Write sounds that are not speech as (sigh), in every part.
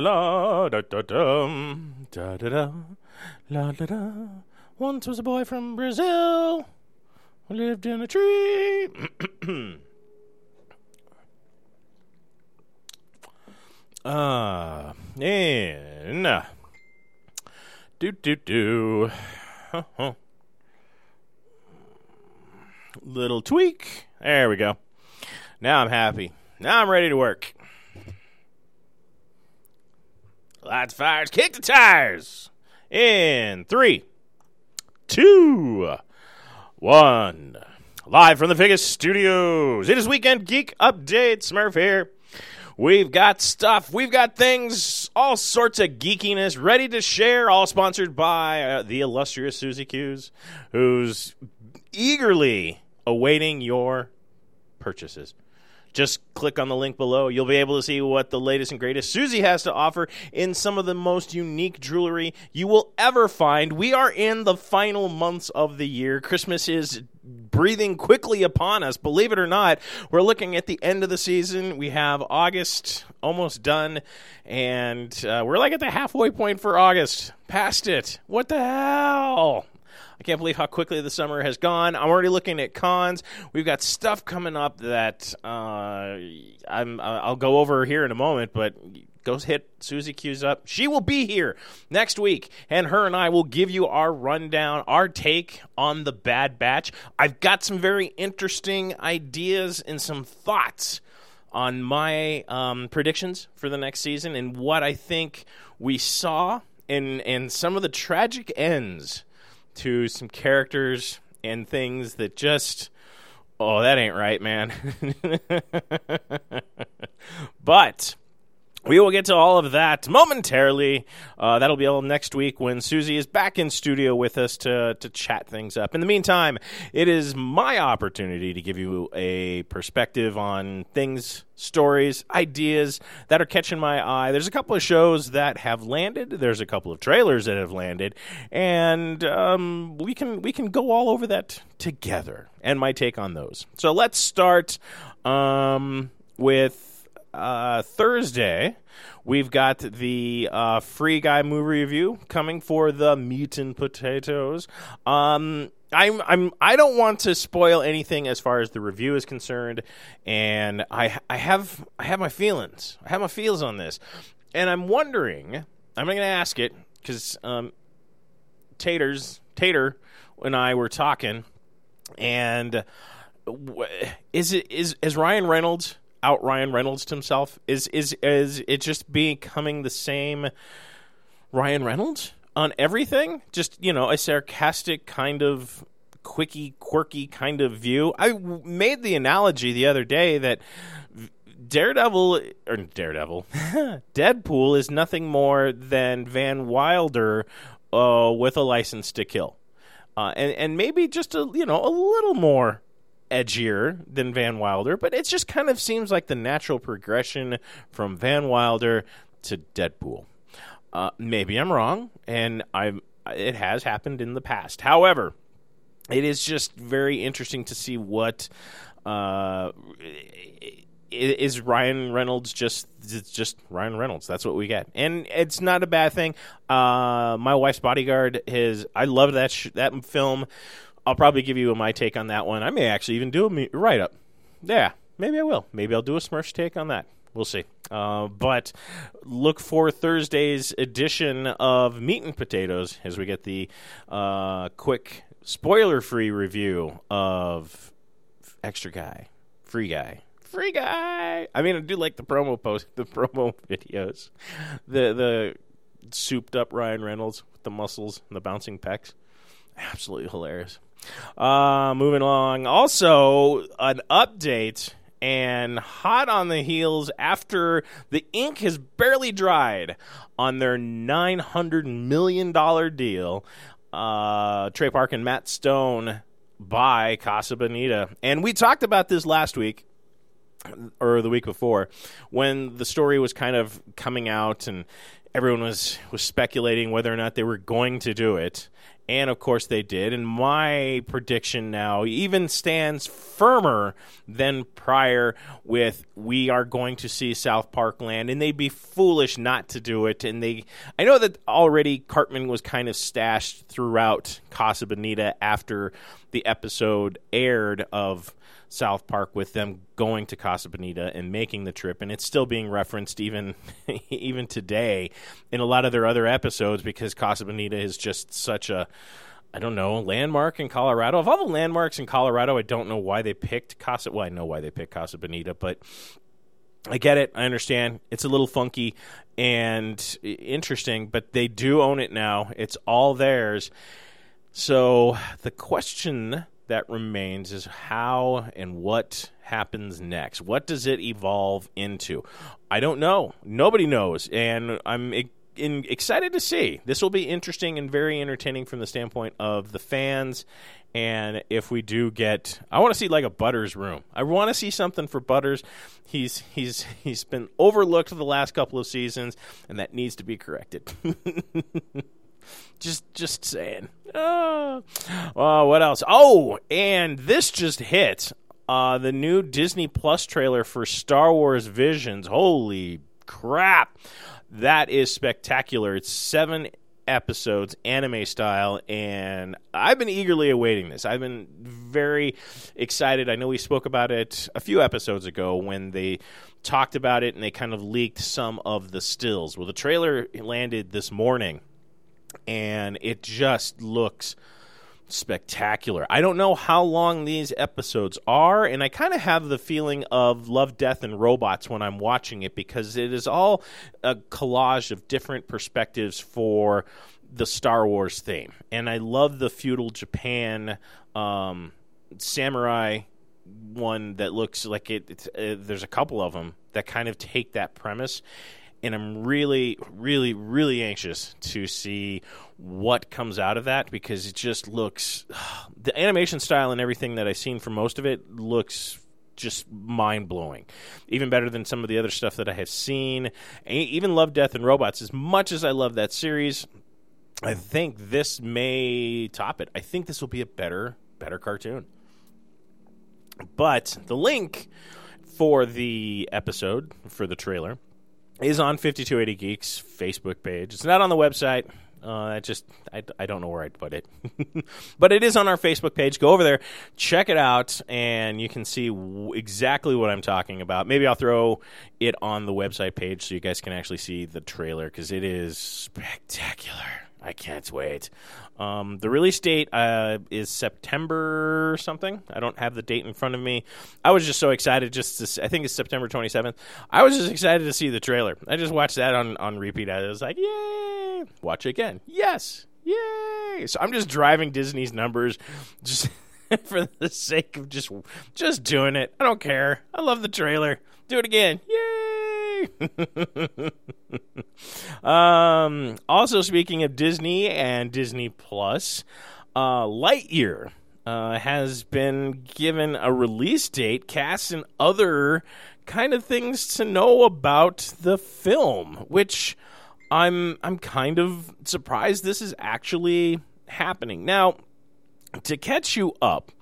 La la da da dum da da da la da da. Once was a boy from Brazil who lived in a tree. (coughs) Ah, and uh, do do do. (laughs) Little tweak. There we go. Now I'm happy. Now I'm ready to work. Lights, fires, kick the tires. In three, two, one. Live from the Vegas studios. It is Weekend Geek Update. Smurf here. We've got stuff, we've got things, all sorts of geekiness ready to share, all sponsored by uh, the illustrious Susie Q's, who's eagerly awaiting your purchases. Just click on the link below. You'll be able to see what the latest and greatest Susie has to offer in some of the most unique jewelry you will ever find. We are in the final months of the year. Christmas is breathing quickly upon us. Believe it or not, we're looking at the end of the season. We have August almost done, and uh, we're like at the halfway point for August. Past it. What the hell? I can't believe how quickly the summer has gone. I'm already looking at cons. We've got stuff coming up that uh, I'm I'll go over here in a moment, but go hit Susie Q's up. She will be here next week, and her and I will give you our rundown, our take on the Bad Batch. I've got some very interesting ideas and some thoughts on my um, predictions for the next season and what I think we saw and and some of the tragic ends to some characters and things that just oh that ain't right man. (laughs) But we will get to all of that momentarily. Uh, that'll be all next week when Susie is back in studio with us to, to chat things up. In the meantime, it is my opportunity to give you a perspective on things, stories, ideas that are catching my eye. There's a couple of shows that have landed. There's a couple of trailers that have landed, and um, we can we can go all over that together and my take on those. So let's start um, with uh, Thursday, we've got the uh, Free Guy movie review coming for the meat and potatoes. Um, I'm I'm I don't want to spoil anything as far as the review is concerned, and I I have I have my feelings. I have my feels on this, and I'm wondering. I'm going to ask it because um, Taters Tater and I were talking, and is it is is Ryan Reynolds out Ryan Reynolds to himself? Is is is it just becoming the same Ryan Reynolds on everything? Just you know, a sarcastic kind of quickie, quirky kind of view. I made the analogy the other day that Daredevil or Daredevil, (laughs) Deadpool is nothing more than Van Wilder uh, with a license to kill, uh, and and maybe just a you know a little more edgier than Van Wilder, but it just kind of seems like the natural progression from Van Wilder to Deadpool. Uh, maybe I'm wrong, and I'm it has happened in the past. However, it is just very interesting to see what uh, is Ryan Reynolds just just Ryan Reynolds. That's what we get, and it's not a bad thing. Uh, my wife's bodyguard is I love that sh- that film I'll probably give you my take on that one. I may actually even do a write up. Yeah, maybe I will. Maybe I'll do a Smurfs take on that. We'll see. Uh, but look for Thursday's edition of Meat and Potatoes as we get the uh, quick spoiler free review of Extra Guy, Free Guy. Free guy. I mean, I do like the promo post, (laughs) the promo videos, the the souped up Ryan Reynolds with the muscles and the bouncing pecs. Absolutely hilarious. Uh, moving along. Also, an update and hot on the heels after the ink has barely dried on their $900 million deal. Uh, Trey Park and Matt Stone buy Casa Bonita. And we talked about this last week or the week before when the story was kind of coming out and everyone was was speculating whether or not they were going to do it and of course they did. And my prediction now even stands firmer than prior with we are going to see South Park land. And they'd be foolish not to do it. And they I know that already Cartman was kind of stashed throughout Casa Bonita after the episode aired of South Park with them going to Casa Bonita and making the trip, and it's still being referenced even (laughs) even today in a lot of their other episodes because Casa Bonita is just such a I don't know landmark in Colorado. Of all the landmarks in Colorado, I don't know why they picked Casa. Well, I know why they picked Casa Bonita, but I get it. I understand. It's a little funky and interesting, but they do own it now. It's all theirs. So the question that remains is how and what happens next. What does it evolve into? I don't know. Nobody knows, and I'm in, excited to see. This will be interesting and very entertaining from the standpoint of the fans. And if we do get, I want to see like a Butters room. I want to see something for Butters. He's he's he's been overlooked the last couple of seasons, and that needs to be corrected. (laughs) Just just saying. Uh, uh, what else? Oh, and this just hit. Uh, the new Disney Plus trailer for Star Wars Visions. Holy crap. That is spectacular. It's seven episodes, anime style, and I've been eagerly awaiting this. I've been very excited. I know we spoke about it a few episodes ago when they talked about it and they kind of leaked some of the stills. Well, the trailer landed this morning and it just looks spectacular. I don't know how long these episodes are, and I kind of have the feeling of Love, Death, and Robots when I'm watching it because it is all a collage of different perspectives for the Star Wars theme. And I love the feudal Japan um, samurai one that looks like it. Uh, there's a couple of them that kind of take that premise and I'm really, really, really anxious to see what comes out of that because it just looks (sighs) the animation style and everything that I've seen for most of it looks just mind blowing, even better than some of the other stuff that I have seen. even Love, Death, and Robots. As much as I love that series, I think this may top it. I think this will be a better, better cartoon. But the link for the episode for the trailer is on 5280 Geeks Facebook page. It's not on the website. Uh, I just I, I don't know where I'd put it, (laughs) but it is on our Facebook page. Go over there, check it out, and you can see w- exactly what I'm talking about. Maybe I'll throw it on the website page so you guys can actually see the trailer because it is spectacular. I can't wait. Um, the release date uh, is September something. I don't have the date in front of me. I was just so excited. Just to see, I think it's September 27th. I was just excited to see the trailer. I just watched that on on repeat. I was like, yay! Watch again. Yes, yay! So I'm just driving Disney's numbers, (laughs) just for the sake of just just doing it. I don't care. I love the trailer. Do it again. Yay! (laughs) um, also, speaking of Disney and Disney Plus, uh, Lightyear uh, has been given a release date, cast, and other kind of things to know about the film, which I'm I'm kind of surprised this is actually happening. Now, to catch you up,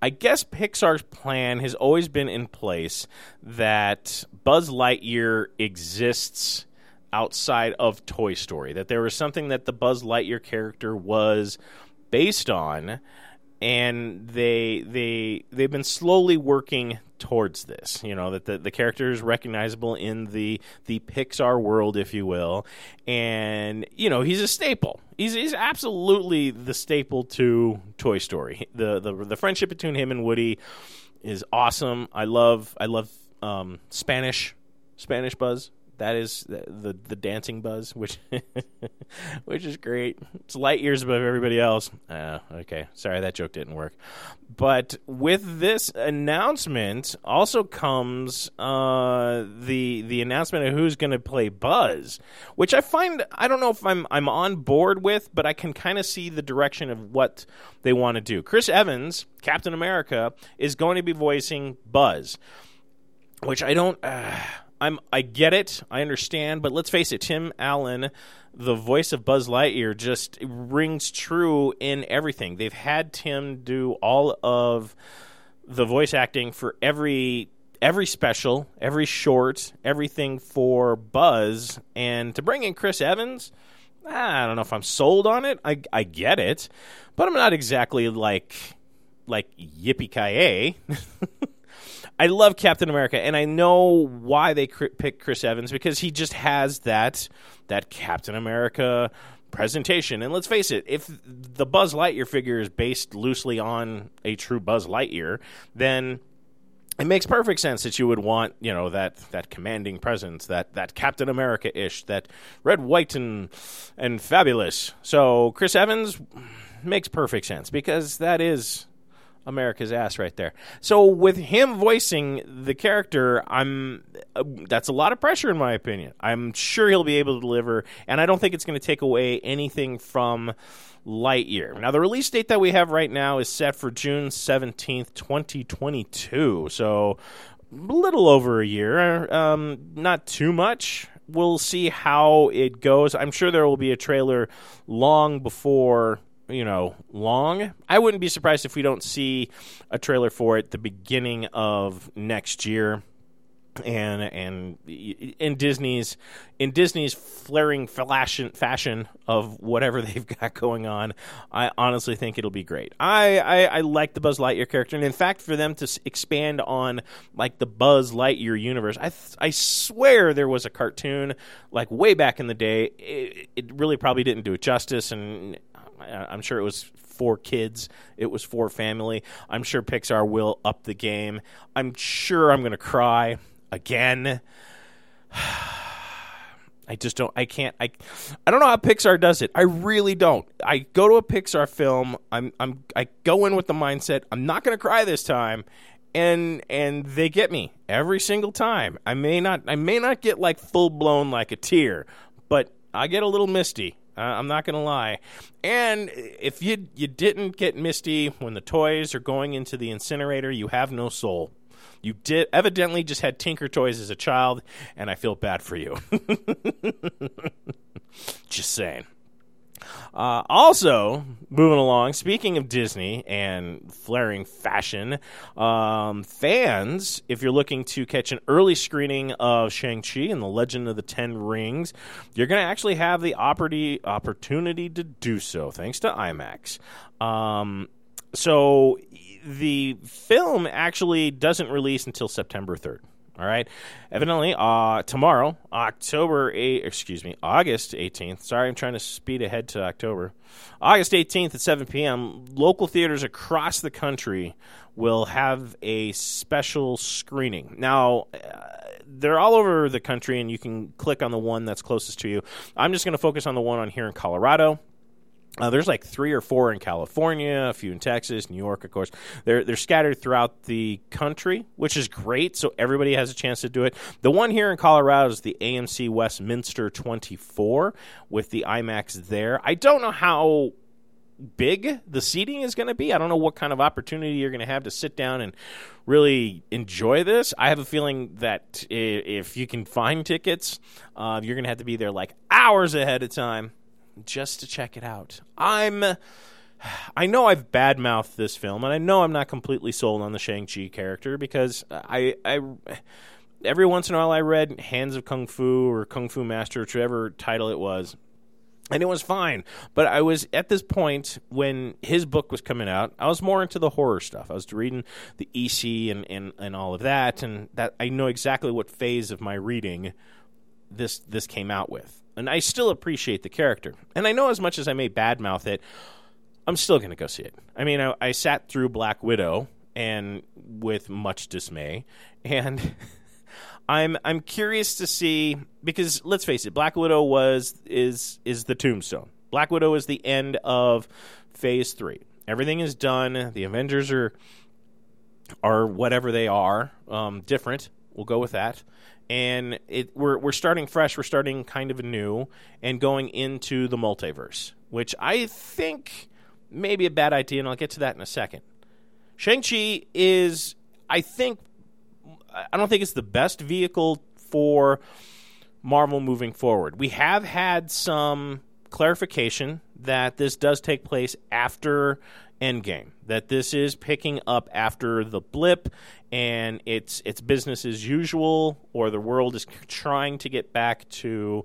I guess Pixar's plan has always been in place that Buzz Lightyear exists outside of Toy Story, that there was something that the Buzz Lightyear character was based on and they they they've been slowly working towards this you know that the, the character is recognizable in the the pixar world if you will. And you know he's a staple. He's, he's absolutely the staple to toy story. The, the the friendship between him and woody is awesome. I love i love um, spanish spanish buzz That is the the, the dancing Buzz, which (laughs) which is great. It's light years above everybody else. Uh, okay, sorry that joke didn't work. But with this announcement, also comes uh, the the announcement of who's going to play Buzz, which I find I don't know if I'm I'm on board with, but I can kind of see the direction of what they want to do. Chris Evans, Captain America, is going to be voicing Buzz, which I don't. Uh, I'm I get it, I understand, but let's face it, Tim Allen, the voice of Buzz Lightyear, just rings true in everything. They've had Tim do all of the voice acting for every every special, every short, everything for Buzz, and to bring in Chris Evans, I don't know if I'm sold on it. I I get it, but I'm not exactly like like yippee ki (laughs) I love Captain America, and I know why they cr- picked Chris Evans because he just has that that Captain America presentation. And let's face it, if the Buzz Lightyear figure is based loosely on a true Buzz Lightyear, then it makes perfect sense that you would want, you know, that that commanding presence, that that Captain America ish, that red, white, and and fabulous. So Chris Evans makes perfect sense because that is America's ass right there. So with him voicing the character, I'm uh, that's a lot of pressure in my opinion. I'm sure he'll be able to deliver, and I don't think it's going to take away anything from Lightyear. Now the release date that we have right now is set for June 17th, 2022. So a little over a year, um, not too much. We'll see how it goes. I'm sure there will be a trailer long before you know, long. I wouldn't be surprised if we don't see a trailer for it the beginning of next year. And and in Disney's in Disney's flaring fashion fashion of whatever (laughs) they've got going on, I honestly think it'll be great. I, I, I like the Buzz Lightyear character, and in fact, for them to expand on like the Buzz Lightyear universe, I I swear there was a cartoon like way back in the day. It, it really probably didn't do it justice, and I'm sure it was for kids. It was for family. I'm sure Pixar will up the game. I'm sure I'm going to cry again. (sighs) I just don't. I can't. I. I don't know how Pixar does it. I really don't. I go to a Pixar film. I'm. I'm. I go in with the mindset I'm not going to cry this time, and and they get me every single time. I may not. I may not get like full blown like a tear, but I get a little misty uh, I'm not going to lie. And if you you didn't get misty when the toys are going into the incinerator, you have no soul. You did evidently just had Tinker Toys as a child, and I feel bad for you. (laughs) just saying. Uh, also, moving along, speaking of Disney and flaring fashion, um, fans, if you're looking to catch an early screening of Shang-Chi and the Legend of the Ten Rings, you're going to actually have the opportunity to do so thanks to IMAX. Um, so the film actually doesn't release until September 3rd. All right. Evidently, uh, tomorrow, October 8, excuse me, August 18th. Sorry, I'm trying to speed ahead to October. August 18th at 7 p.m., local theaters across the country will have a special screening. Now, uh, they're all over the country, and you can click on the one that's closest to you. I'm just going to focus on the one on here in Colorado. Uh, there's like three or four in California, a few in Texas, New York, of course. They're they're scattered throughout the country, which is great. So everybody has a chance to do it. The one here in Colorado is the AMC Westminster 24 with the IMAX there. I don't know how big the seating is going to be. I don't know what kind of opportunity you're going to have to sit down and really enjoy this. I have a feeling that if you can find tickets, uh, you're going to have to be there like hours ahead of time just to check it out. I'm. I know I've badmouthed this film, and I know I'm not completely sold on the Shang Chi character because I, I, every once in a while I read Hands of Kung Fu or Kung Fu Master, whichever title it was, and it was fine. But I was at this point when his book was coming out. I was more into the horror stuff. I was reading the EC and, and, and all of that, and that I know exactly what phase of my reading this this came out with and I still appreciate the character. And I know as much as I may badmouth it, I'm still going to go see it. I mean, I, I, sat through Black Widow and with much dismay, and (laughs) I'm I'm curious to see because let's face it, Black Widow was is is the tombstone. Black Widow is the end of Phase Three. Everything is done. The Avengers are are whatever they are, um, different. We'll go with that. And it we're we're starting fresh. We're starting kind of anew and going into the multiverse, which I think may be a bad idea, and I'll get to that in a second. Shang Chi is, I think, I don't think it's the best vehicle for Marvel moving forward. We have had some clarification that this does take place after Endgame, that this is picking up after the blip and it's it's business as usual or the world is trying to get back to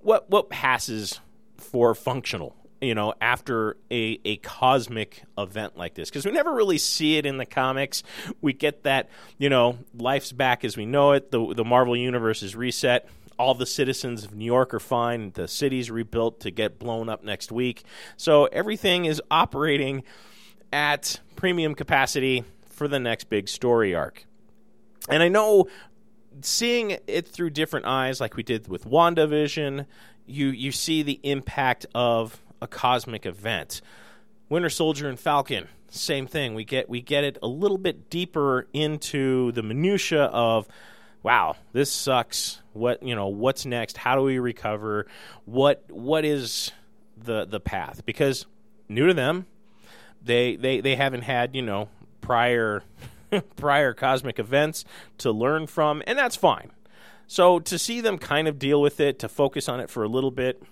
what what passes for functional you know, after a, a cosmic event like this. Because we never really see it in the comics. We get that, you know, life's back as we know it. The, the Marvel Universe is reset. All the citizens of New York are fine. The city's rebuilt to get blown up next week. So everything is operating at premium capacity for the next big story arc. And I know seeing it through different eyes, like we did with WandaVision, you you see the impact of a cosmic event. Winter Soldier and Falcon, same thing. We get we get it a little bit deeper into the minutia of wow, this sucks. What you know, what's next? How do we recover? What what is the the path? Because new to them, they they they haven't had, you know, prior (laughs) prior cosmic events to learn from, and that's fine. So to see them kind of deal with it, to focus on it for a little bit,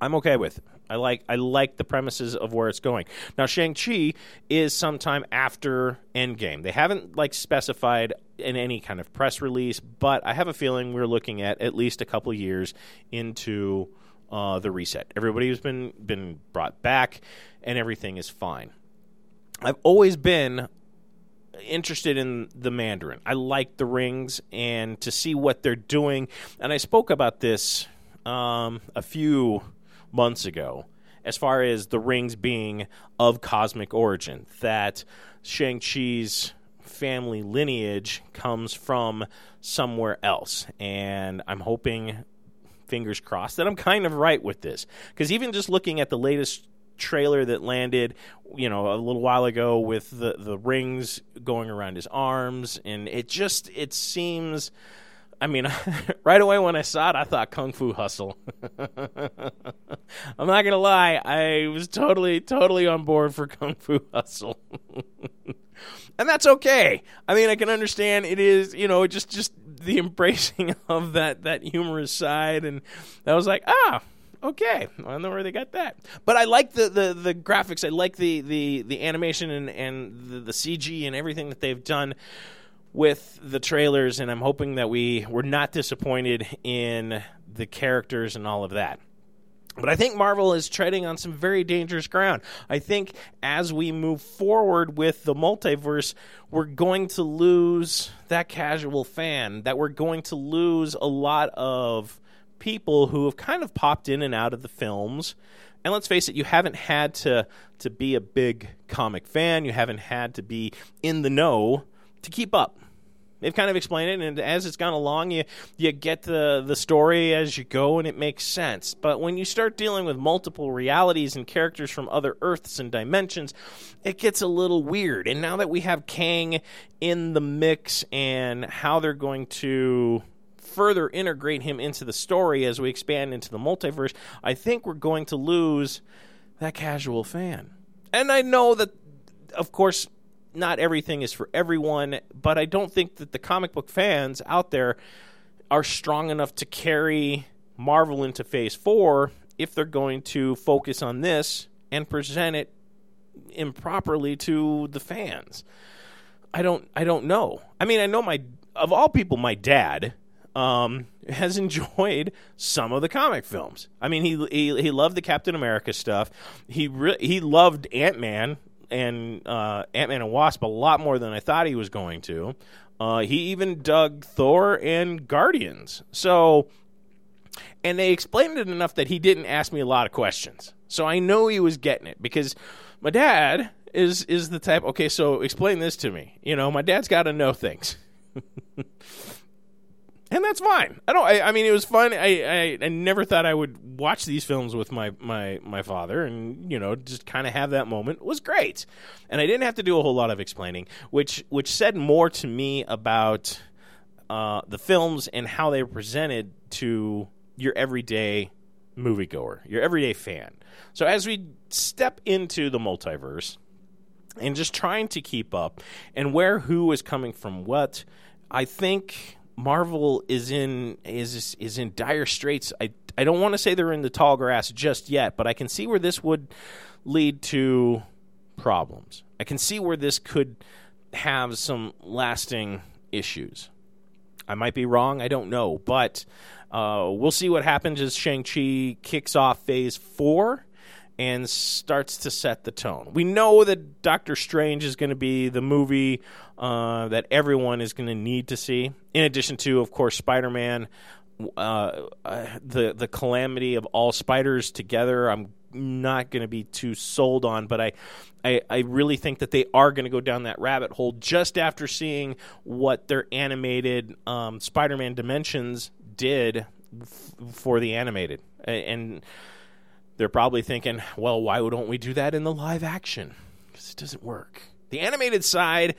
I'm okay with. It. I like I like the premises of where it's going. Now Shang Chi is sometime after Endgame. They haven't like specified in any kind of press release, but I have a feeling we're looking at at least a couple years into uh, the reset. Everybody's been been brought back, and everything is fine. I've always been interested in the Mandarin. I like the rings and to see what they're doing. And I spoke about this um, a few months ago as far as the rings being of cosmic origin, that Shang-Chi's family lineage comes from somewhere else. And I'm hoping, fingers crossed, that I'm kind of right with this. Because even just looking at the latest trailer that landed, you know, a little while ago with the, the rings going around his arms, and it just, it seems I mean, (laughs) right away when I saw it, I thought Kung Fu Hustle. (laughs) I'm not gonna lie, I was totally, totally on board for Kung Fu Hustle, (laughs) and that's okay. I mean, I can understand it is, you know, just just the (laughs) embracing of that that humorous side, and I was like, ah. Okay, I don't know where they got that, but I like the, the, the graphics. I like the, the, the animation and, and the, the CG and everything that they've done with the trailers, and I'm hoping that we were not disappointed in the characters and all of that. But I think Marvel is treading on some very dangerous ground. I think as we move forward with the multiverse, we're going to lose that casual fan, that we're going to lose a lot of people who have kind of popped in and out of the films. And let's face it, you haven't had to to be a big comic fan, you haven't had to be in the know to keep up. They've kind of explained it, and as it's gone along, you you get the the story as you go, and it makes sense. But when you start dealing with multiple realities and characters from other Earths and dimensions, it gets a little weird. And now that we have Kang in the mix, and how they're going to further integrate him into the story as we expand into the multiverse, I think we're going to lose that casual fan. And I know that, of course, not everything is for everyone, but I don't think that the comic book fans out there are strong enough to carry Marvel into phase four if they're going to focus on this and present it improperly to the fans. I don't I don't know. I mean, I know my of all people my dad um, (laughs) has enjoyed some of the comic films. I mean, he he, he loved the Captain America stuff. He re- he loved Ant Man and uh, Ant Man and Wasp a lot more than I thought he was going to. Uh, he even dug Thor and Guardians. So, and they explained it enough that he didn't ask me a lot of questions. So I know he was getting it because my dad is is the type. Okay, so explain this to me. You know, my dad's got to know things. (laughs) and that's fine. I don't. I, I mean, it was fun. I, I, I never thought I would watch these films with my my my father, and you know, just kind of have that moment. Was great, and I didn't have to do a whole lot of explaining, which which said more to me about uh, the films and how they were presented to your everyday moviegoer, your everyday fan. So as we step into the multiverse and just trying to keep up and where who is coming from what, I think Marvel is in is is in dire straits. I I don't want to say they're in the tall grass just yet, but I can see where this would lead to problems. I can see where this could have some lasting issues. I might be wrong, I don't know, but uh, we'll see what happens as Shang-Chi kicks off phase four and starts to set the tone. We know that Doctor Strange is going to be the movie uh, that everyone is going to need to see, in addition to, of course, Spider Man. Uh, uh, the the calamity of all spiders together. I'm not going to be too sold on, but I, I, I really think that they are going to go down that rabbit hole just after seeing what their animated um, Spider-Man Dimensions did f- for the animated, and they're probably thinking, well, why don't we do that in the live action? Because it doesn't work. The animated side,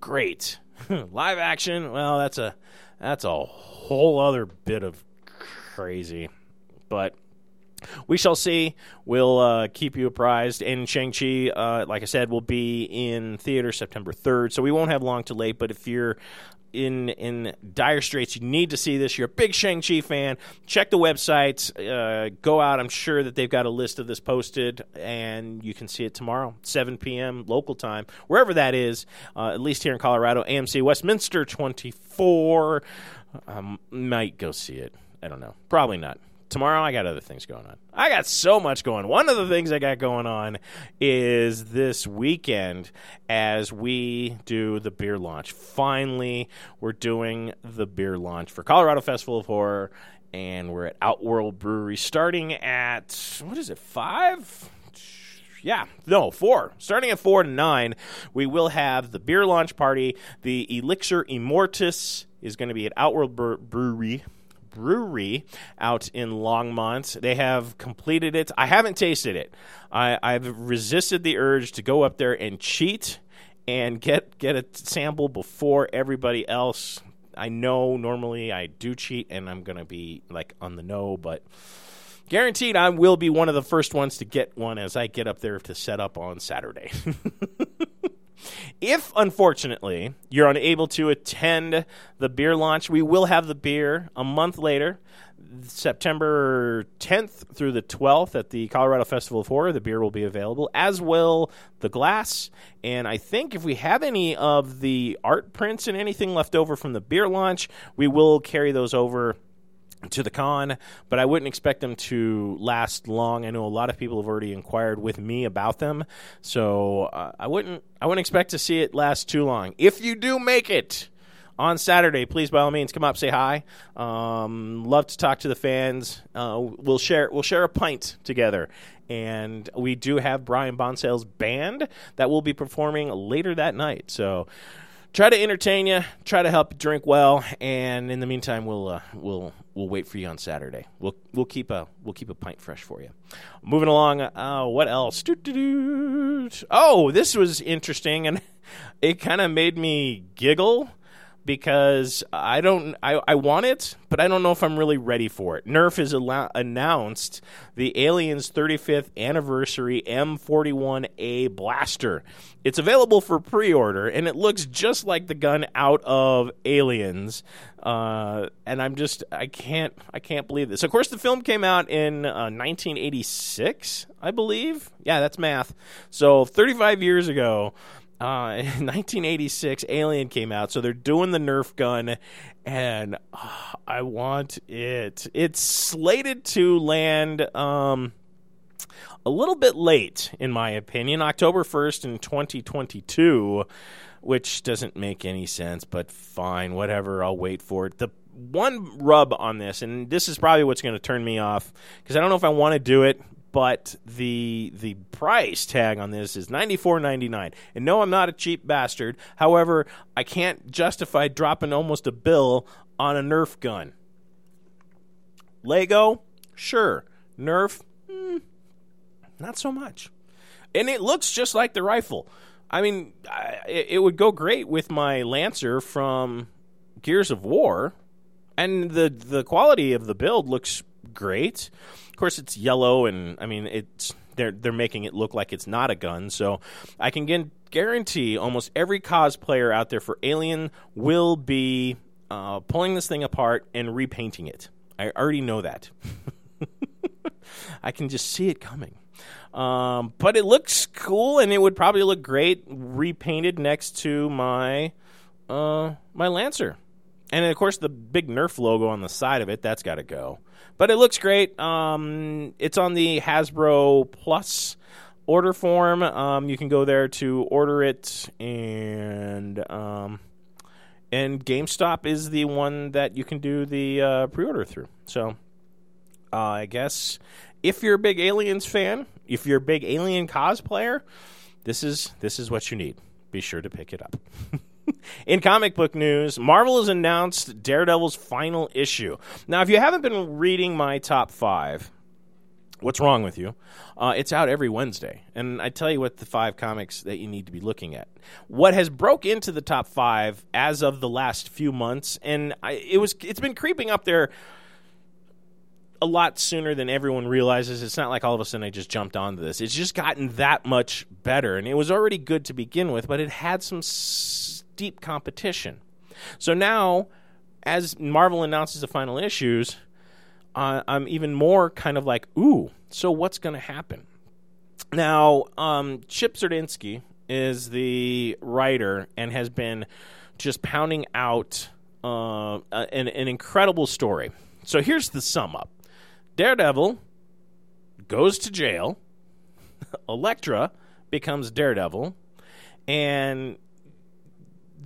great. (laughs) live action, well, that's a that's a whole other bit of crazy. But we shall see. We'll uh, keep you apprised. And Shang-Chi, uh, like I said, will be in theater September 3rd, so we won't have long to wait. But if you're in in dire straits, you need to see this. You're a big Shang-Chi fan. Check the website. Uh, go out. I'm sure that they've got a list of this posted, and you can see it tomorrow, 7 p.m. local time, wherever that is. Uh, at least here in Colorado, AMC Westminster 24. Um, might go see it. I don't know. Probably not tomorrow I got other things going on. I got so much going. One of the things I got going on is this weekend as we do the beer launch. Finally, we're doing the beer launch for Colorado Festival of Horror and we're at Outworld Brewery starting at what is it? 5? yeah, no, four. Starting at four to nine, we will have the beer launch party. The Elixir Immortus is going to be at Outworld Brewery Brewery out in Longmont. They have completed it. I haven't tasted it. I, I've resisted the urge to go up there and cheat and get get a sample before everybody else. I know normally I do cheat and I'm going to be like on the no, but guaranteed I will be one of the first ones to get one as I get up there to set up on Saturday. (laughs) If, unfortunately, you're unable to attend the beer launch, we will have the beer a month later, September 10th through the 12th at the Colorado Festival of Horror. The beer will be available, as will the glass. And I think if we have any of the art prints and anything left over from the beer launch, we will carry those over to the con, but I wouldn't expect them to last long. I know a lot of people have already inquired with me about them, so uh, I wouldn't I wouldn't expect to see it last too long. If you do make it on Saturday, please by all means come up, say hi. Um, love to talk to the fans. Uh, we'll share we'll share a pint together, and we do have Brian Bonsale's band that will be performing later that night. So try to entertain you, try to help you drink well, and in the meantime, we'll uh, we'll we'll wait for you on Saturday. We'll we'll keep a we'll keep a pint fresh for you. Moving along. Uh, what else? Oh, this was interesting, and (laughs) it kind of made me giggle because I don't I, I want it, but I don't know if I'm really ready for it. Nerf has al- announced the Aliens 35th anniversary M41A blaster. It's available for pre-order, and it looks just like the gun out of Aliens. Uh, and I'm just I can't I can't believe this. Of course, the film came out in uh, 1986, I believe. Yeah, that's math. So 35 years ago. Uh, (laughs) in 1986, Alien came out, so they're doing the Nerf gun, and uh, I want it. It's slated to land um, a little bit late, in my opinion, October 1st in 2022, which doesn't make any sense, but fine, whatever. I'll wait for it. The one rub on this, and this is probably what's going to turn me off, because I don't know if I want to do it, but the the price tag on this is ninety four ninety nine. And no, I'm not a cheap bastard. However, I can't justify dropping almost a bill on a Nerf gun. Lego, sure. Nerf, mm, not so much. And it looks just like the rifle. I mean, I, it would go great with my Lancer from Gears of War, and the the quality of the build looks great. Course, it's yellow, and I mean, it's they're they're making it look like it's not a gun. So I can get, guarantee almost every cosplayer out there for Alien will be uh, pulling this thing apart and repainting it. I already know that. (laughs) I can just see it coming. Um, but it looks cool, and it would probably look great repainted next to my uh, my Lancer. And of course, the big Nerf logo on the side of it, that's got to go. But it looks great. Um, it's on the Hasbro Pulse order form. Um, you can go there to order it, and um, and GameStop is the one that you can do the uh, pre-order through. So uh, I guess if you're a big Aliens fan, if you're a big Alien cosplayer, this is this is what you need. Be sure to pick it up. (laughs) In comic book news, Marvel has announced Daredevil's final issue. Now, if you haven't been reading my top five, what's wrong with you? Uh, it's out every Wednesday, and I tell you what the five comics that you need to be looking at. What has broke into the top five as of the last few months, and I, it was it's been creeping up there a lot sooner than everyone realizes. It's not like all of a sudden I just jumped onto this. It's just gotten that much better, and it was already good to begin with, but it had some steep competition. So now, as Marvel announces the final issues, uh, I'm even more kind of like, ooh, so what's going to happen? Now, um, Chip Zdarsky is the writer and has been just pounding out uh, an, an incredible story. So here's the sum up Daredevil goes to jail. (laughs) Elektra becomes Daredevil, and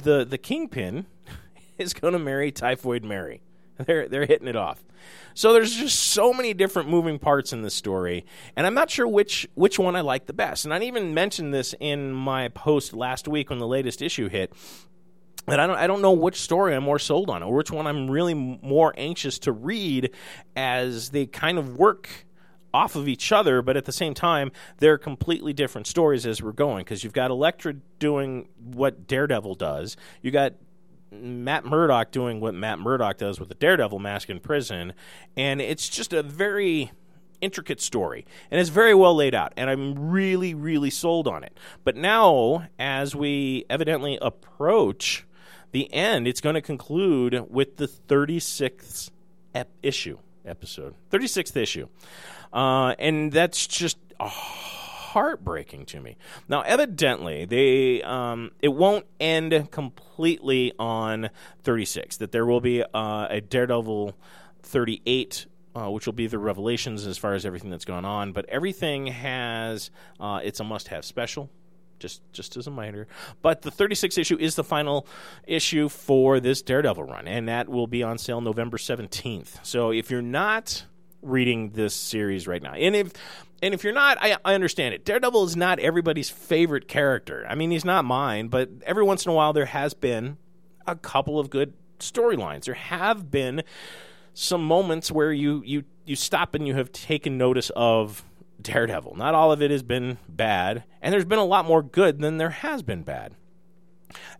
the the Kingpin (laughs) is going to marry Typhoid Mary. They're they're hitting it off. So there's just so many different moving parts in the story, and I'm not sure which which one I like the best. And I even mentioned this in my post last week when the latest issue hit that I don't I don't know which story I'm more sold on or which one I'm really more anxious to read as they kind of work off of each other, but at the same time they're completely different stories as we're going because you've got Elektra doing what Daredevil does, you got Matt Murdock doing what Matt Murdock does with the Daredevil mask in prison, and it's just a very intricate story and it's very well laid out and i'm really really sold on it. But now as we evidently approach the end, it's going to conclude with the 36th ep- issue episode, 36th issue. Uh, and that's just heartbreaking to me. Now, evidently, they um, it won't end completely on 36. That there will be uh, a Daredevil 38 uh, which will be the revelations as far as everything that's gone on. But everything has uh, it's a must-have special just just as a minor. But the 36 issue is the final issue for this Daredevil run, and that will be on sale November 17th. So if you're not reading this series right now, and if and if you're not, I, I understand it. Daredevil is not everybody's favorite character. I mean, he's not mine, but every once in a while there has been a couple of good storylines. There have been some moments where you you you stop and you have taken notice of Daredevil. Not all of it has been bad, and there's been a lot more good than there has been bad.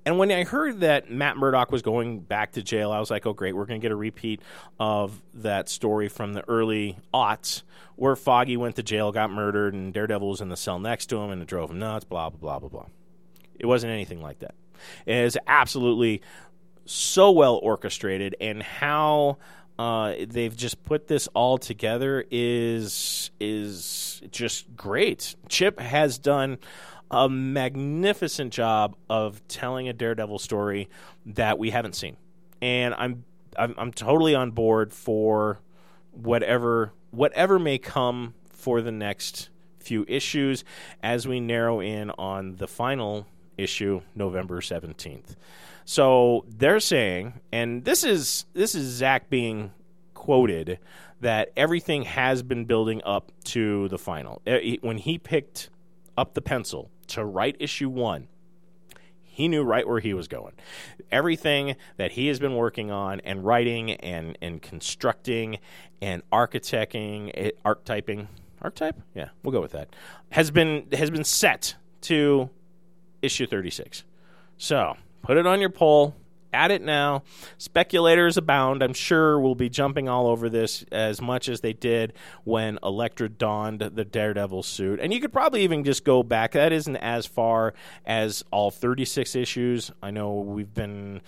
And when I heard that Matt Murdock was going back to jail, I was like, oh, great, we're going to get a repeat of that story from the early aughts where Foggy went to jail, got murdered, and Daredevil was in the cell next to him and it drove him nuts, blah, blah, blah, blah, blah. It wasn't anything like that. It is absolutely so well orchestrated, and how uh, they've just put this all together is is just great. Chip has done a magnificent job of telling a Daredevil story that we haven't seen, and I'm I'm, I'm totally on board for whatever whatever may come for the next few issues as we narrow in on the final issue November 17th. So they're saying, and this is this is Zach being quoted that everything has been building up to the final. When he picked up the pencil to write issue one, he knew right where he was going. Everything that he has been working on and writing and, and constructing and architecting, eh, archetyping, archetype, yeah, we'll go with that, has been has been set to issue 36. So put it on your poll. Add it now. Speculators abound. I'm sure we'll be jumping all over this as much as they did when Elektra donned the Daredevil suit. And you could probably even just go back. That isn't as far as all 36 issues. I know we've been.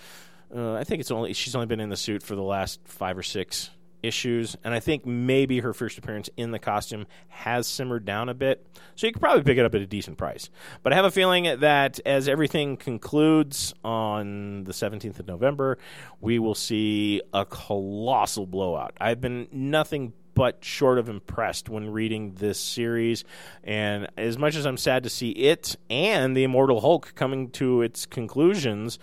Uh, I think it's only she's only been in the suit for the last five or six issues, and I think maybe her first appearance in the costume has simmered down a bit. So you could probably pick it up at a decent price. But I have a feeling that as everything concludes on the 17th of November, we will see a colossal blowout. I've been nothing but short of impressed when reading this series. And as much as I'm sad to see it and the Immortal Hulk coming to its conclusions,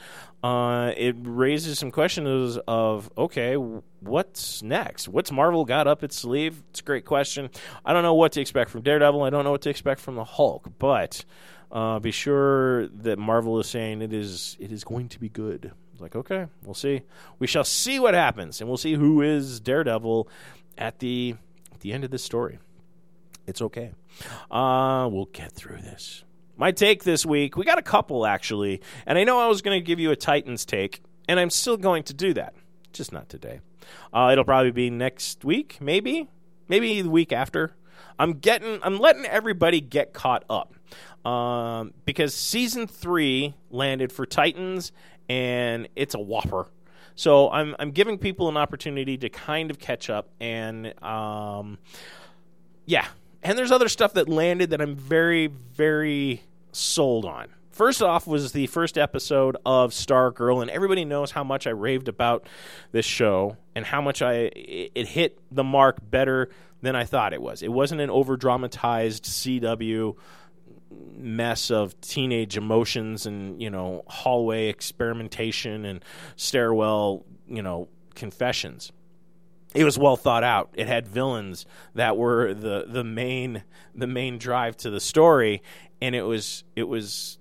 uh, it raises some questions of okay, what's next? What's Marvel got up its sleeve? It's a great question. I don't know what to expect from Daredevil. I don't know what to expect from the Hulk, but uh, be sure that Marvel is saying it is it is going to be good. Like okay, we'll see. We shall see what happens, and we'll see who is Daredevil at the at the end of this story. It's okay. Uh, we'll get through this. My take this week, we got a couple actually, and I know I was going to give you a Titans take, and I'm still going to do that, just not today. Uh, it'll probably be next week, maybe, maybe the week after. I'm getting, I'm letting everybody get caught up um, because season three landed for Titans, and it's a whopper. So I'm I'm giving people an opportunity to kind of catch up and um, yeah. And there's other stuff that landed that I'm very very sold on. First off was the first episode of Stargirl, and everybody knows how much I raved about this show and how much I it hit the mark better than I thought it was. It wasn't an over dramatized CW mess of teenage emotions and you know hallway experimentation and stairwell you know confessions it was well thought out it had villains that were the the main the main drive to the story and it was it was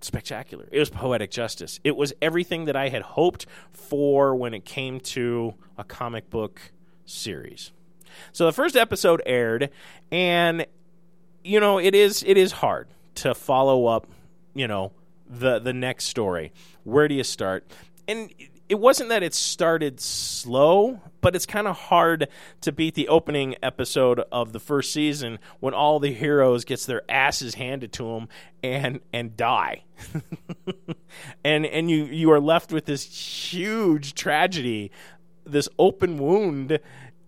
spectacular it was poetic justice it was everything that i had hoped for when it came to a comic book series so the first episode aired and you know, it is it is hard to follow up, you know, the the next story. Where do you start? And it wasn't that it started slow, but it's kind of hard to beat the opening episode of the first season when all the heroes gets their asses handed to them and and die. (laughs) and and you you are left with this huge tragedy, this open wound,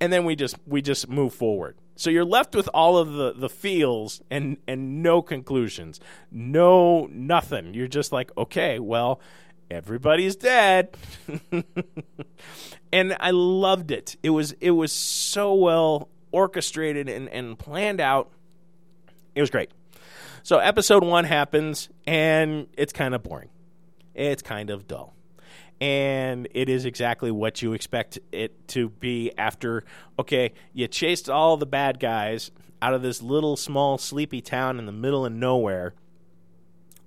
and then we just we just move forward. So you're left with all of the, the feels and and no conclusions. No nothing. You're just like, okay, well, everybody's dead. and I loved it. It was it was so well orchestrated and, and planned out. It was great. So episode one happens and it's kind of boring. It's kind of dull and it is exactly what you expect it to be after okay you chased all the bad guys out of this little small sleepy town in the middle of nowhere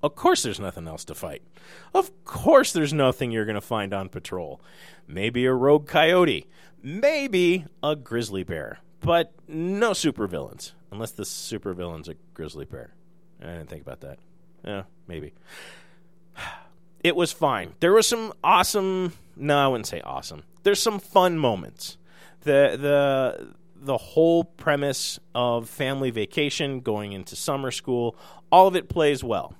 of course there's nothing else to fight of course there's nothing you're going to find on patrol maybe a rogue coyote maybe a grizzly bear but no supervillains unless the supervillain's a grizzly bear i didn't think about that yeah maybe (sighs) it was fine. There was some awesome. No, I wouldn't say awesome. There's some fun moments. The the the whole premise of family vacation going into summer school, all of it plays well.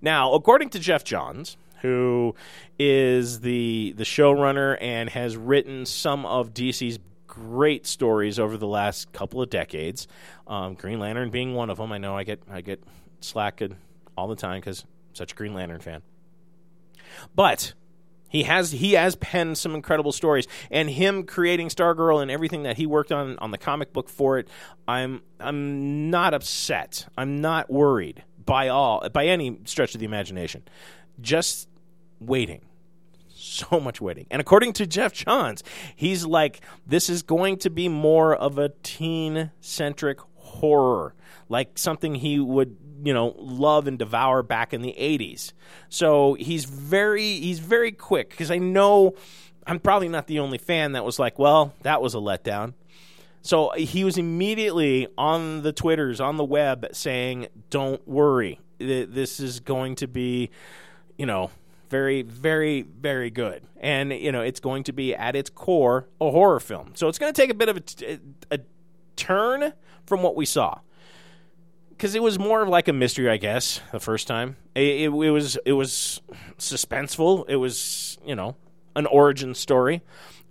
Now, according to Geoff Johns, who is the the showrunner and has written some of DC's great stories over the last couple of decades, um, Green Lantern being one of them. I know I get I get slack all the time because such a Green Lantern fan. But he has he has penned some incredible stories, and him creating Stargirl and everything that he worked on on the comic book for it. I'm I'm not upset. I'm not worried by all by any stretch of the imagination. Just waiting, so (laughs) much waiting. And according to Geoff Johns, he's like, this is going to be more of a teen centric horror, like something he would you know love and devour back in the 80s so he's very he's very quick because i know i'm probably not the only fan that was like well that was a letdown so he was immediately on the twitters on the web saying don't worry. This is going to be you know very very very good. And you know it's going to be at its core a horror film. So it's going to take a bit of a, turn from what we saw. Because it was more of like a mystery, I guess. The first time, it, it, it, was it was suspenseful. It was you know an origin story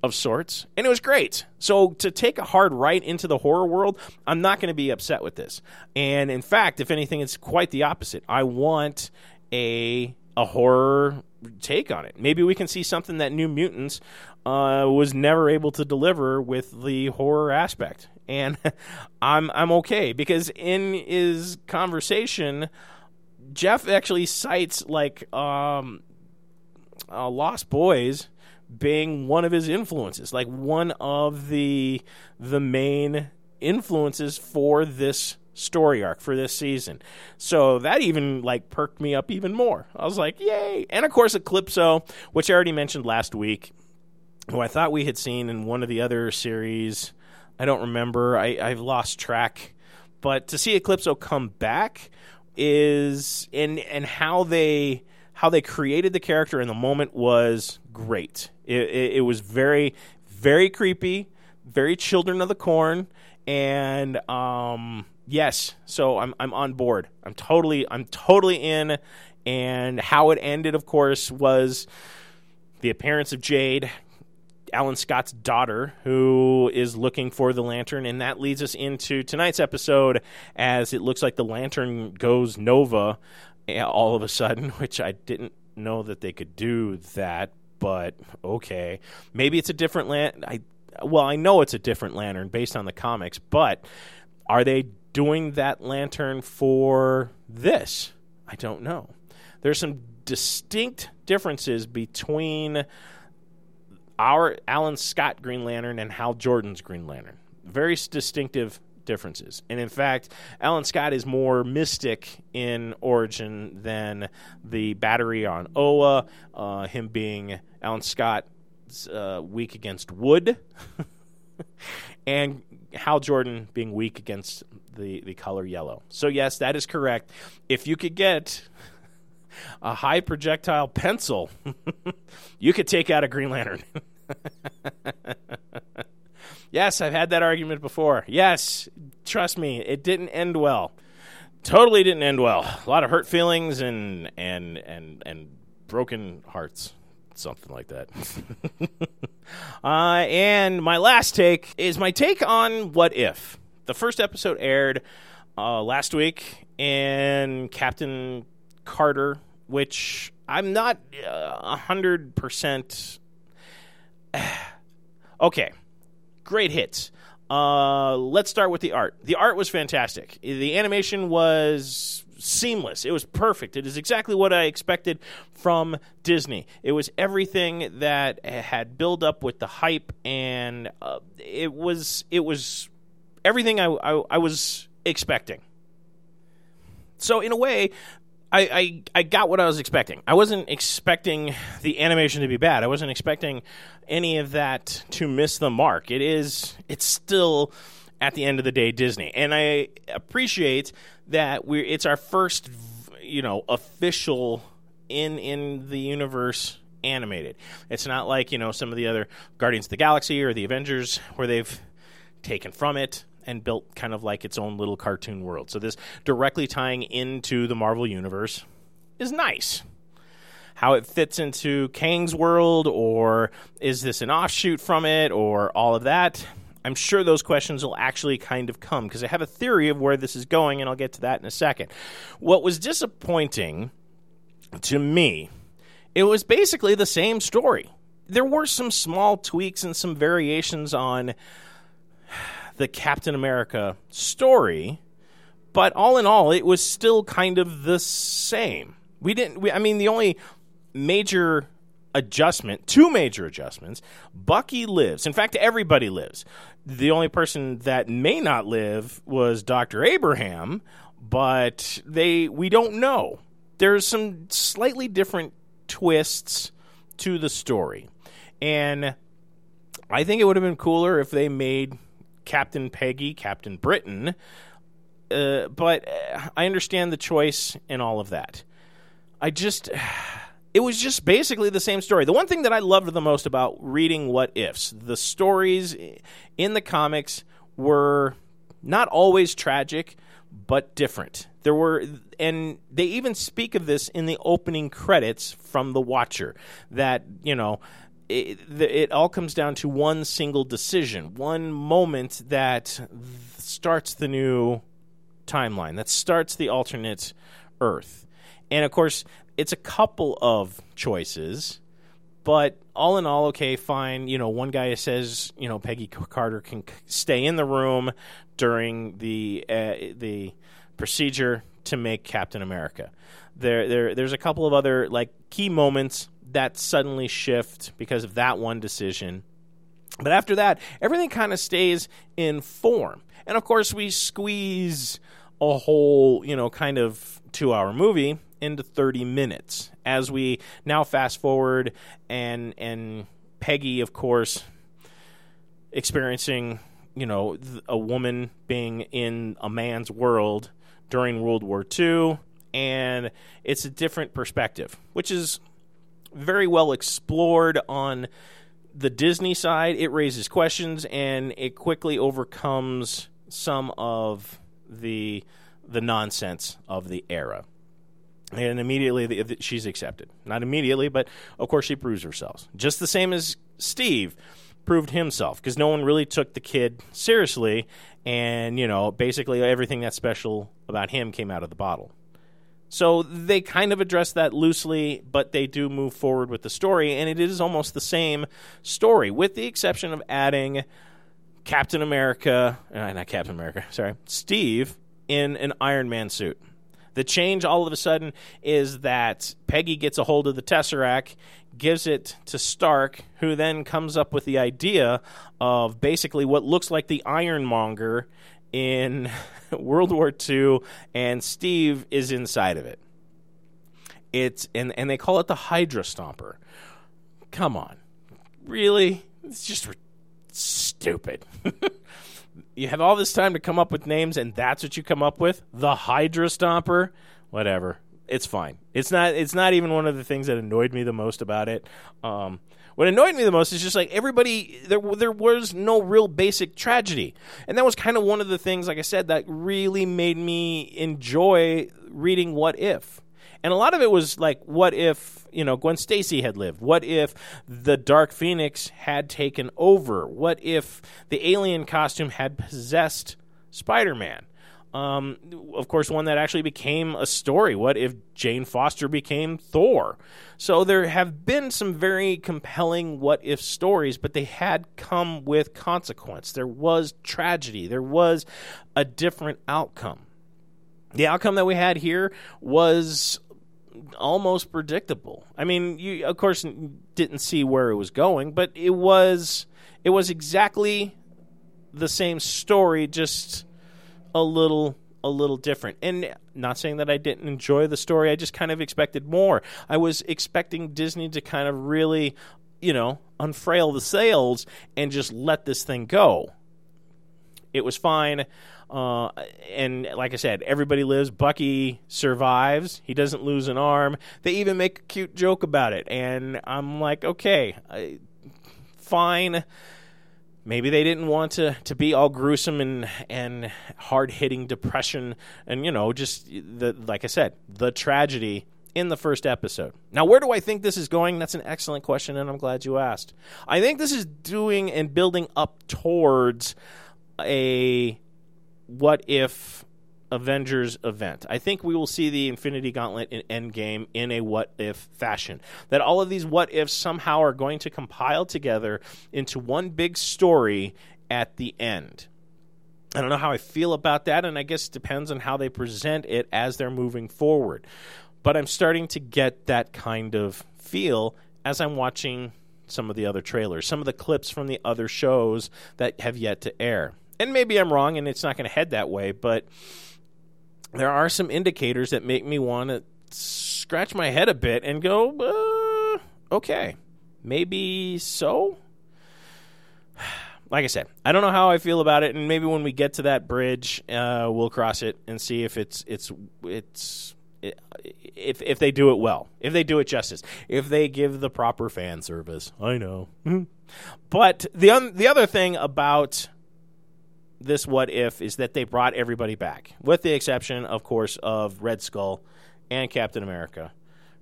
of sorts, and it was great. So to take a hard right into the horror world, I'm not going to be upset with this. And in fact, if anything, it's quite the opposite. I want a a horror take on it. Maybe we can see something that New Mutants uh, was never able to deliver with the horror aspect and (laughs) I'm I'm okay because in his conversation, Geoff actually cites like um, uh, Lost Boys being one of his influences, like one of the the main influences for this story arc for this season. So that even like perked me up even more. I was like, "Yay!" And of course, Eclipso, which I already mentioned last week, who I thought we had seen in one of the other series I don't remember. I, I've lost track. But to see Eclipso come back is and and how they how they created the character in the moment was great. It, it, it was very very creepy, very Children of the Corn, and um, yes, so I'm I'm on board. I'm totally I'm totally in. And how it ended, of course, was the appearance of Jade Alan Scott's daughter, who is looking for the lantern. And that leads us into tonight's episode as it looks like the lantern goes Nova eh, all of a sudden, (laughs) which I didn't know that they could do that. But okay, maybe it's a different lantern. I well, I know it's a different lantern based on the comics, but are they doing that lantern for this? I don't know. There's some distinct differences between our Alan Scott Green Lantern and Hal Jordan's Green Lantern. Very distinctive differences. And in fact, Alan Scott is more mystic in origin than the battery on Oa, uh, him being Alan Scott uh, weak against wood, (laughs) and Hal Jordan being weak against the, the color yellow. So, yes, that is correct. If you could get a high projectile pencil, (laughs) you could take out a Green Lantern. (laughs) yes, I've had that argument before. Yes, trust me, it didn't end well. Totally didn't end well. A lot of hurt feelings and and and and broken hearts something like that. (laughs) uh, and my last take is my take on What If. The first episode aired uh, last week, and Captain Carter which I'm not uh, a hundred percent. (sighs) Okay, great hits. Uh, let's start with the art. The art was fantastic. The animation was seamless. It was perfect. It is exactly what I expected from Disney. It was everything that had built up with the hype, and uh, it was it was everything I, I, I was expecting. So in a way, I, I, I got what I was expecting. I wasn't expecting the animation to be bad. I wasn't expecting any of that to miss the mark. It is it's still at the end of the day Disney, and I appreciate that we it's our first you know official in in the universe animated. It's not like you know some of the other Guardians of the Galaxy or the Avengers where they've taken from it and built kind of like its own little cartoon world. So this directly tying into the Marvel universe is nice. How it fits into Kang's world, or is this an offshoot from it, or all of that? I'm sure those questions will actually kind of come because I have a theory of where this is going, and I'll get to that in a second. What was disappointing to me, it was basically the same story. There were some small tweaks and some variations on the Captain America story, but all in all, it was still kind of the same. We didn't. We, I mean, the only major adjustment, two major adjustments. Bucky lives. In fact, everybody lives. The only person that may not live was Dr. Abraham, but they we don't know. There's some slightly different twists to the story. And I think it would have been cooler if they made Captain Peggy Captain Britain. Uh, but uh, I understand the choice and all of that. I just (sighs) it was just basically the same story. The one thing that I loved the most about reading What Ifs, the stories in the comics were not always tragic, but different. There were, and they even speak of this in the opening credits from The Watcher, that, you know, it, it all comes down to one single decision, one moment that starts the new timeline, that starts the alternate Earth. And of course, it's a couple of choices, but all in all, okay, fine. You know, one guy says, you know, Peggy Carter can stay in the room during the uh, the procedure to make Captain America. There, there, there's a couple of other like key moments that suddenly shift because of that one decision. But after that, everything kind of stays in form. And of course, we squeeze a whole, you know, kind of two hour movie into 30 minutes. As we now fast forward and and Peggy of course experiencing you know a woman being in a man's world during World War II and it's a different perspective which is very well explored on the Disney side. It raises questions and it quickly overcomes some of the the nonsense of the era and immediately she's accepted. Not immediately, but of course she proves herself. Just the same as Steve proved himself, because no one really took the kid seriously, and you know, basically everything that's special about him came out of the bottle. So they kind of address that loosely, but they do move forward with the story, and it is almost the same story, with the exception of adding Captain America, uh, not Captain America, (laughs) sorry, Steve in an Iron Man suit. The change all of a sudden is that Peggy gets a hold of the Tesseract, gives it to Stark, who then comes up with the idea of basically what looks like the Ironmonger in (laughs) World War II, and Steve is inside of it. It's and and they call it the Hydra Stomper. Come on, really? It's just stupid. (laughs) you have all this time to come up with names, and that's what you come up with? The Hydra Stomper? Whatever. It's fine. It's not. It's not even one of the things that annoyed me the most about it. Um, what annoyed me the most is just like everybody. There, there was no real basic tragedy, and that was kind of one of the things, like I said, that really made me enjoy reading What If. And a lot of it was like, what if you know Gwen Stacy had lived? What if the Dark Phoenix had taken over? What if the alien costume had possessed Spider-Man? Um, of course, one that actually became a story. What if Jane Foster became Thor? So there have been some very compelling what if stories, but they had come with consequence. There was tragedy, there was a different outcome. The outcome that we had here was almost predictable. I mean, you of course didn't see where it was going, but it was it was exactly the same story, just a little a little different. And not saying that I didn't enjoy the story, I just kind of expected more. I was expecting Disney to kind of really, you know, unfrail the sails and just let this thing go. It was fine. Uh, and like I said, everybody lives. Bucky survives. He doesn't lose an arm. They even make a cute joke about it. And I'm like, okay, I, fine. Maybe they didn't want to, to be all gruesome and and hard hitting depression and you know just the like I said the tragedy in the first episode. Now, where do I think this is going? That's an excellent question, and I'm glad you asked. I think this is doing and building up towards a what if Avengers event. I think we will see the Infinity Gauntlet in Endgame in a what if fashion. That all of these what ifs somehow are going to compile together into one big story at the end. I don't know how I feel about that, and I guess it depends on how they present it as they're moving forward. But I'm starting to get that kind of feel as I'm watching some of the other trailers, some of the clips from the other shows that have yet to air. And maybe I'm wrong and it's not going to head that way, but there are some indicators that make me want to scratch my head a bit and go, uh, okay, maybe so. (sighs) Like I said, I don't know how I feel about it, and maybe when we get to that bridge, uh, we'll cross it and see if it's it's it's if if they do it well, if they do it justice, if they give the proper fan service. I know, (laughs) but the un- the other thing about this what if is that they brought everybody back, with the exception, of course, of Red Skull and Captain America,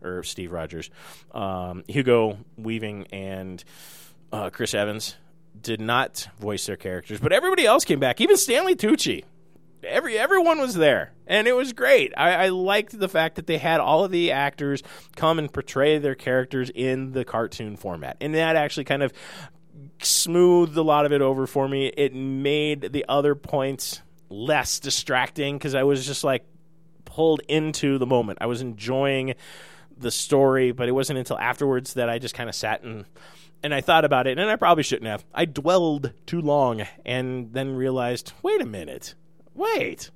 or Steve Rogers, um, Hugo Weaving, and uh, Chris Evans did not voice their characters, but everybody else came back. Even Stanley Tucci, every everyone was there, and it was great. I, I liked the fact that they had all of the actors come and portray their characters in the cartoon format, and that actually kind of smoothed a lot of it over for me. It made the other points less distracting because I was just like pulled into the moment. I was enjoying the story, but it wasn't until afterwards that I just kind of sat and and I thought about it, and I probably shouldn't have. I dwelled too long, and then realized, wait a minute, wait,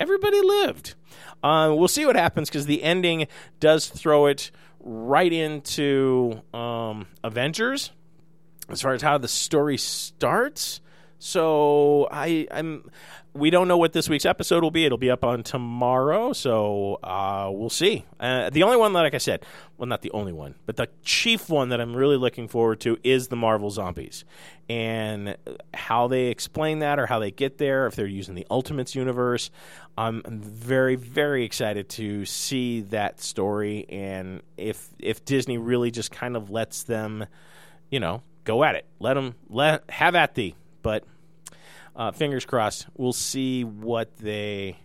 everybody lived. Uh, we'll see what happens because the ending does throw it right into um, Avengers as far as how the story starts. So I, I'm. We don't know what this week's episode will be. It'll be up on tomorrow, so uh, we'll see. Uh, the only one that, like I said, well, not the only one, but the chief one that I'm really looking forward to is the Marvel Zombies, and how they explain that or how they get there. If they're using the Ultimates universe, I'm very, very excited to see that story, and if if Disney really just kind of lets them, you know, go at it, let them let have at thee, but uh, fingers crossed. We'll see what they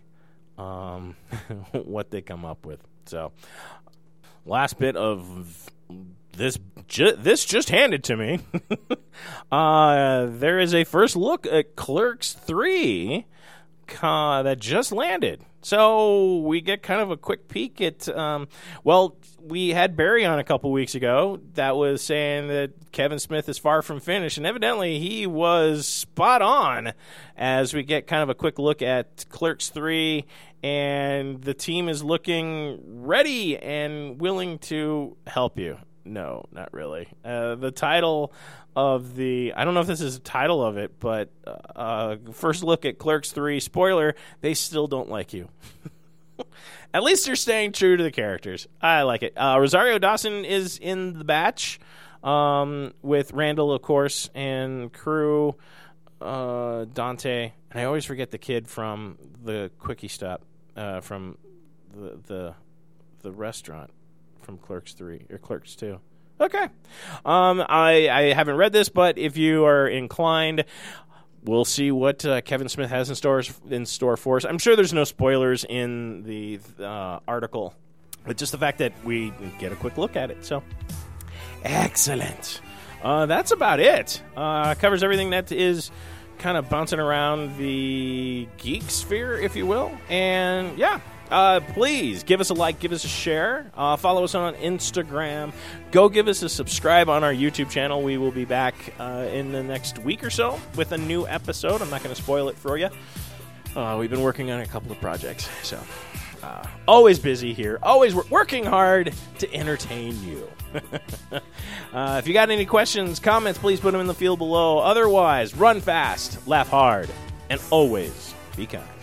um, (laughs) what they come up with. So, last bit of this ju- this just handed to me. (laughs) uh, there is a first look at Clerks three uh, that just landed. So we get kind of a quick peek at. Um, well, we had Barry on a couple weeks ago that was saying that Kevin Smith is far from finished, and evidently he was spot on. As we get kind of a quick look at Clerks three, and the team is looking ready and willing to help you. No, not really. Uh, the title of the I don't know if this is the title of it, but uh, first look at Clerks three. Spoiler: they still don't like you. (laughs) At least you're staying true to the characters. I like it. Uh, Rosario Dawson is in the batch um, with Randall, of course, and crew uh, Dante, and I always forget the kid from the quickie stop uh, from the the the restaurant from Clerks three or Clerks two. Okay. Um, I, I haven't read this, but if you are inclined, we'll see what uh, Kevin Smith has in stores in store for us. I'm sure there's no spoilers in the uh, article, but just the fact that we get a quick look at it. So, excellent. Uh, that's about it. Uh, covers everything that is kind of bouncing around the geek sphere, if you will. And yeah, uh, please give us a like, give us a share, uh, follow us on Instagram. Go give us a subscribe on our YouTube channel. We will be back uh, in the next week or so with a new episode. I'm not going to spoil it for you. Uh, we've been working on a couple of projects, so uh, always busy here, always working hard to entertain you. (laughs) uh, if you got any questions, comments, please put them in the field below. Otherwise, run fast, laugh hard, and always be kind.